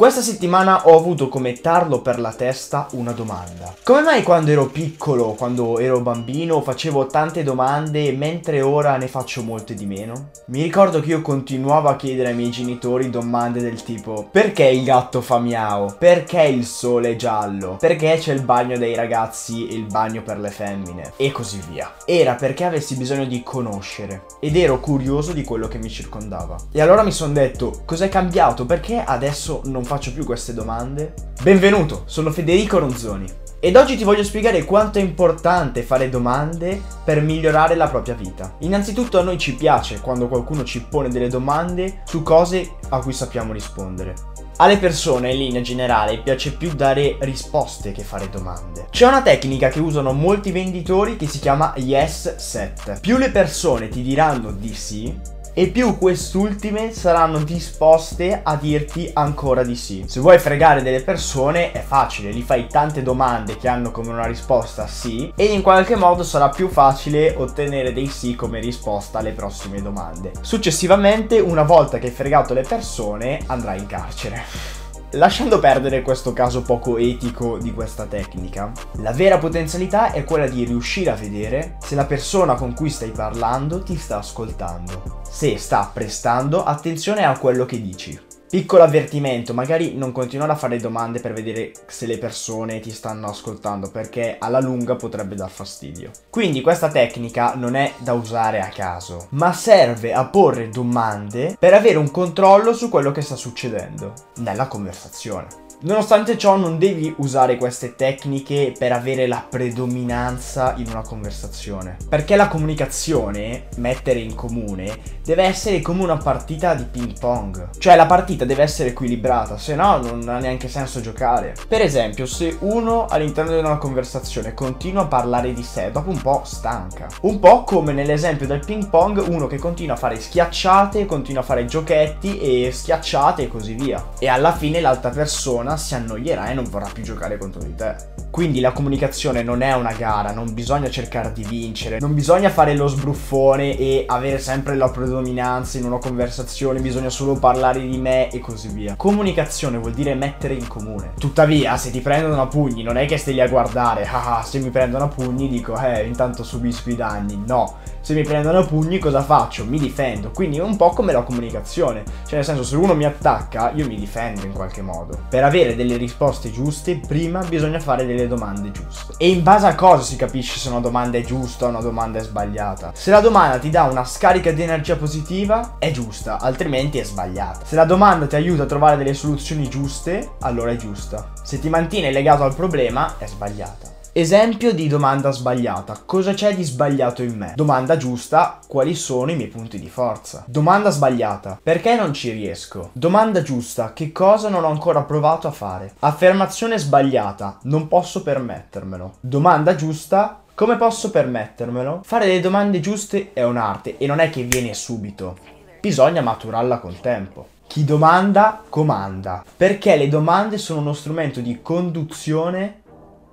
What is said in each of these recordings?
Questa settimana ho avuto come tarlo per la testa una domanda. Come mai quando ero piccolo, quando ero bambino, facevo tante domande mentre ora ne faccio molte di meno? Mi ricordo che io continuavo a chiedere ai miei genitori domande del tipo perché il gatto fa miau? Perché il sole è giallo? Perché c'è il bagno dei ragazzi e il bagno per le femmine? E così via. Era perché avessi bisogno di conoscere ed ero curioso di quello che mi circondava. E allora mi sono detto cos'è cambiato? Perché adesso non faccio più queste domande? Benvenuto, sono Federico Ronzoni ed oggi ti voglio spiegare quanto è importante fare domande per migliorare la propria vita. Innanzitutto a noi ci piace quando qualcuno ci pone delle domande su cose a cui sappiamo rispondere. Alle persone in linea generale piace più dare risposte che fare domande. C'è una tecnica che usano molti venditori che si chiama yes set. Più le persone ti diranno di sì, e più quest'ultime saranno disposte a dirti ancora di sì. Se vuoi fregare delle persone è facile, gli fai tante domande che hanno come una risposta sì e in qualche modo sarà più facile ottenere dei sì come risposta alle prossime domande. Successivamente, una volta che hai fregato le persone, andrai in carcere. Lasciando perdere questo caso poco etico di questa tecnica, la vera potenzialità è quella di riuscire a vedere se la persona con cui stai parlando ti sta ascoltando, se sta prestando attenzione a quello che dici. Piccolo avvertimento, magari non continuare a fare domande per vedere se le persone ti stanno ascoltando perché alla lunga potrebbe dar fastidio. Quindi questa tecnica non è da usare a caso, ma serve a porre domande per avere un controllo su quello che sta succedendo nella conversazione. Nonostante ciò non devi usare queste tecniche per avere la predominanza in una conversazione. Perché la comunicazione, mettere in comune, deve essere come una partita di ping pong. Cioè la partita deve essere equilibrata, se no non ha neanche senso giocare. Per esempio, se uno all'interno di una conversazione continua a parlare di sé, dopo un po' stanca. Un po' come nell'esempio del ping pong, uno che continua a fare schiacciate, continua a fare giochetti e schiacciate e così via. E alla fine l'altra persona persona si annoierà e non vorrà più giocare contro di te. Quindi la comunicazione non è una gara, non bisogna cercare di vincere, non bisogna fare lo sbruffone e avere sempre la predominanza in una conversazione, bisogna solo parlare di me e così via. Comunicazione vuol dire mettere in comune. Tuttavia, se ti prendono a pugni, non è che stai lì a guardare, ah, ah se mi prendono a pugni dico, eh, intanto subisco i danni. No, se mi prendono a pugni cosa faccio? Mi difendo. Quindi è un po' come la comunicazione. Cioè nel senso se uno mi attacca io mi difendo in qualche modo. Per avere delle risposte giuste prima bisogna fare delle domande giuste. E in base a cosa si capisce se una domanda è giusta o una domanda è sbagliata? Se la domanda ti dà una scarica di energia positiva è giusta, altrimenti è sbagliata. Se la domanda ti aiuta a trovare delle soluzioni giuste, allora è giusta. Se ti mantiene legato al problema è sbagliata. Esempio di domanda sbagliata. Cosa c'è di sbagliato in me? Domanda giusta. Quali sono i miei punti di forza? Domanda sbagliata. Perché non ci riesco? Domanda giusta. Che cosa non ho ancora provato a fare? Affermazione sbagliata. Non posso permettermelo. Domanda giusta. Come posso permettermelo? Fare le domande giuste è un'arte e non è che viene subito. Bisogna maturarla col tempo. Chi domanda, comanda. Perché le domande sono uno strumento di conduzione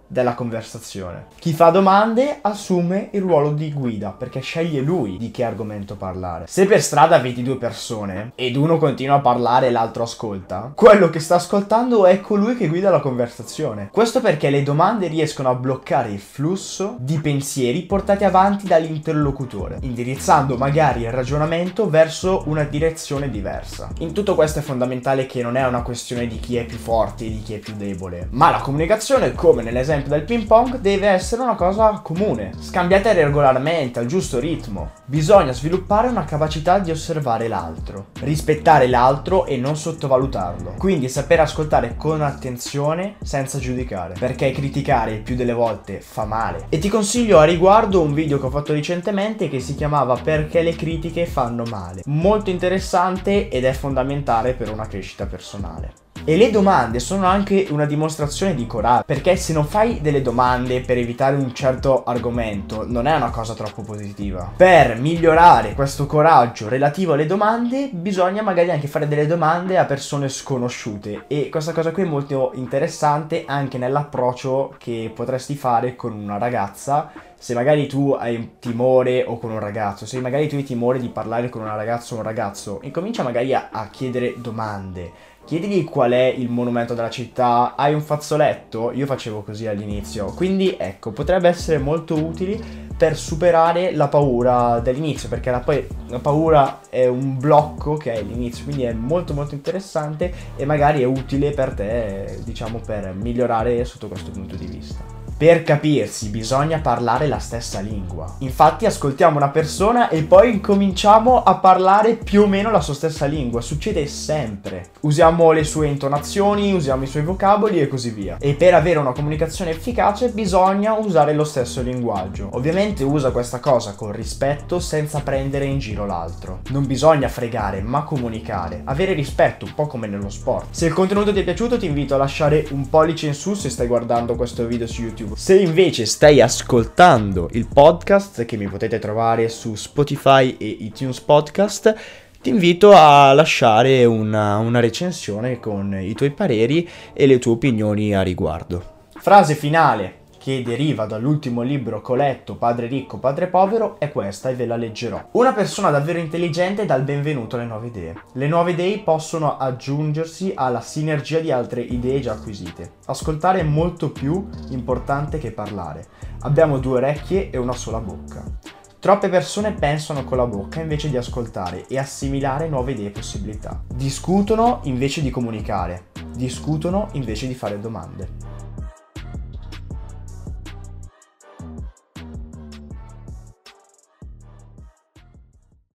della conversazione. Chi fa domande assume il ruolo di guida perché sceglie lui di che argomento parlare. Se per strada vedi due persone ed uno continua a parlare e l'altro ascolta, quello che sta ascoltando è colui che guida la conversazione. Questo perché le domande riescono a bloccare il flusso di pensieri portati avanti dall'interlocutore, indirizzando magari il ragionamento verso una direzione diversa. In tutto questo è fondamentale che non è una questione di chi è più forte e di chi è più debole, ma la comunicazione, come nell'esempio esempio del ping pong deve essere una cosa comune, scambiate regolarmente, al giusto ritmo. Bisogna sviluppare una capacità di osservare l'altro, rispettare l'altro e non sottovalutarlo. Quindi saper ascoltare con attenzione senza giudicare, perché criticare il più delle volte fa male. E ti consiglio a riguardo un video che ho fatto recentemente che si chiamava Perché le critiche fanno male. Molto interessante ed è fondamentale per una crescita personale. E le domande sono anche una dimostrazione di coraggio, perché se non fai delle domande per evitare un certo argomento, non è una cosa troppo positiva. Per migliorare questo coraggio relativo alle domande, bisogna magari anche fare delle domande a persone sconosciute e questa cosa qui è molto interessante anche nell'approccio che potresti fare con una ragazza se magari tu hai un timore o con un ragazzo, se magari tu hai timore di parlare con una ragazza o un ragazzo, incomincia magari a, a chiedere domande Chiedigli qual è il monumento della città, hai un fazzoletto? Io facevo così all'inizio. Quindi ecco, potrebbe essere molto utile per superare la paura dell'inizio, perché la, poi, la paura è un blocco che è l'inizio, quindi è molto molto interessante e magari è utile per te, diciamo, per migliorare sotto questo punto di vista. Per capirsi bisogna parlare la stessa lingua. Infatti ascoltiamo una persona e poi incominciamo a parlare più o meno la sua stessa lingua. Succede sempre. Usiamo le sue intonazioni, usiamo i suoi vocaboli e così via. E per avere una comunicazione efficace bisogna usare lo stesso linguaggio. Ovviamente usa questa cosa con rispetto senza prendere in giro l'altro. Non bisogna fregare, ma comunicare. Avere rispetto, un po' come nello sport. Se il contenuto ti è piaciuto ti invito a lasciare un pollice in su se stai guardando questo video su YouTube YouTube. Se invece stai ascoltando il podcast che mi potete trovare su Spotify e iTunes Podcast, ti invito a lasciare una, una recensione con i tuoi pareri e le tue opinioni a riguardo. Frase finale che deriva dall'ultimo libro che ho letto, Padre ricco, padre povero, è questa e ve la leggerò. Una persona davvero intelligente dà il benvenuto alle nuove idee. Le nuove idee possono aggiungersi alla sinergia di altre idee già acquisite. Ascoltare è molto più importante che parlare. Abbiamo due orecchie e una sola bocca. Troppe persone pensano con la bocca invece di ascoltare e assimilare nuove idee e possibilità. Discutono invece di comunicare. Discutono invece di fare domande.